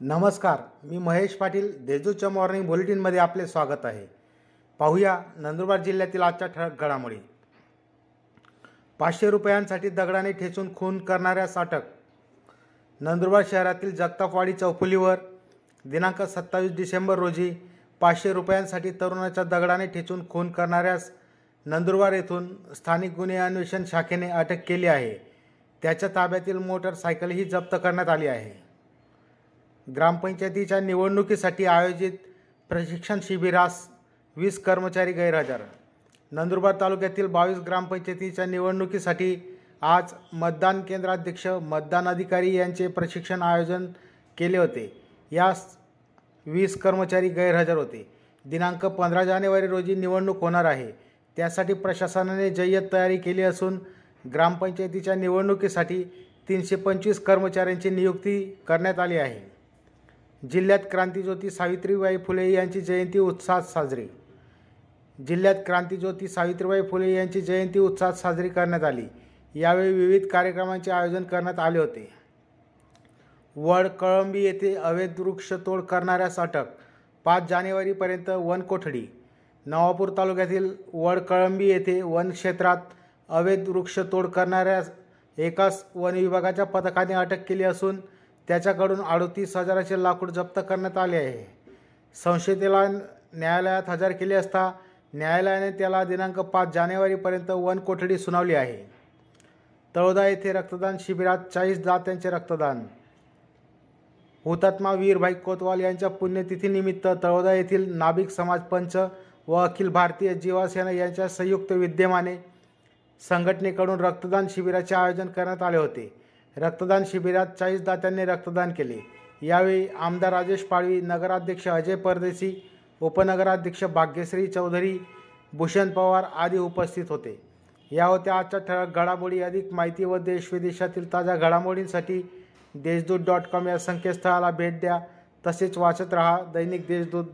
नमस्कार मी महेश पाटील देजूच्या मॉर्निंग बुलेटिनमध्ये आपले स्वागत आहे. पाहूया नंदुरबार जिल्ह्यातील आजच्या ठळक घडामोडी. पाचशे रुपयांसाठी दगडाने ठेचून खून करणाऱ्यास अटक नंदुरबार शहरातील जगतापवाडी चौफुलीवर दिनांक सत्तावीस डिसेंबर रोजी पाचशे रुपयांसाठी तरुणाच्या दगडाने ठेचून खून करणाऱ्यास नंदुरबार येथून स्थानिक गुन्हे अन्वेषण शाखेने अटक केली आहे. त्याच्या ताब्यातील मोटरसायकलही जप्त करण्यात आली आहे. ग्रामपंचायतीच्या निवडणुकीसाठी आयोजित प्रशिक्षण शिबिरास वीस कर्मचारी गैरहजर. नंदुरबार तालुक्यातील बावीस ग्रामपंचायतीच्या निवडणुकीसाठी आज मतदान केंद्राध्यक्ष मतदान अधिकारी यांचे प्रशिक्षण आयोजन केले होते. यास वीस कर्मचारी गैरहजर होते. दिनांक पंधरा जानेवारी रोजी निवडणूक होणार आहे. त्यासाठी प्रशासनाने जय्यत तयारी केली असून ग्रामपंचायतीच्या निवडणुकीसाठी तीनशे पंचवीस कर्मचाऱ्यांची नियुक्ती करण्यात आली आहे. जिल्ह्यात क्रांतीज्योती सावित्रीबाई फुले यांची जयंती उत्साहात साजरी. जिल्ह्यात क्रांतीज्योती सावित्रीबाई फुले यांची जयंती उत्साहात साजरी करण्यात आली. यावेळी विविध कार्यक्रमांचे आयोजन करण्यात आले होते. वड कळंबी येथे अवैध वृक्षतोड करणाऱ्यास अटक पाच जानेवारीपर्यंत वनकोठडी नवापूर तालुक्यातील वड कळंबी येथे वन क्षेत्रात अवैध वृक्षतोड करणाऱ्यास एकाच वन विभागाच्या पथकाने अटक केली असून त्याच्याकडून अडतीस हजाराचे लाकूड जप्त करण्यात आले आहे. संशयितेला न्यायालयात हजर केले असता न्यायालयाने त्याला दिनांक पाच जानेवारीपर्यंत वन कोठडी सुनावली आहे. तळोदा येथे रक्तदान शिबिरात चाळीस दात्यांचे रक्तदान. हुतात्मा वीरभाई कोतवाल यांच्या पुण्यतिथीनिमित्त तळोदा येथील नाभिक समाज पंच व अखिल भारतीय जीवासेना यांच्या संयुक्त विद्यमाने संघटनेकडून रक्तदान शिबिराचे आयोजन करण्यात आले होते. रक्तदान शिबिरात चाळीस दात्यांनी रक्तदान केले. यावेळी आमदार राजेश पाळवी नगराध्यक्ष अजय परदेशी उपनगराध्यक्ष भाग्यश्री चौधरी भूषण पवार आदी उपस्थित होते. या होत्या आजच्या ठळक घडामोडी अधिक माहिती व देश विदेशातील ताज्या घडामोडींसाठी देशदूत डॉट कॉम या संकेतस्थळाला भेट द्या. तसेच वाचत रहा दैनिक देशदूत.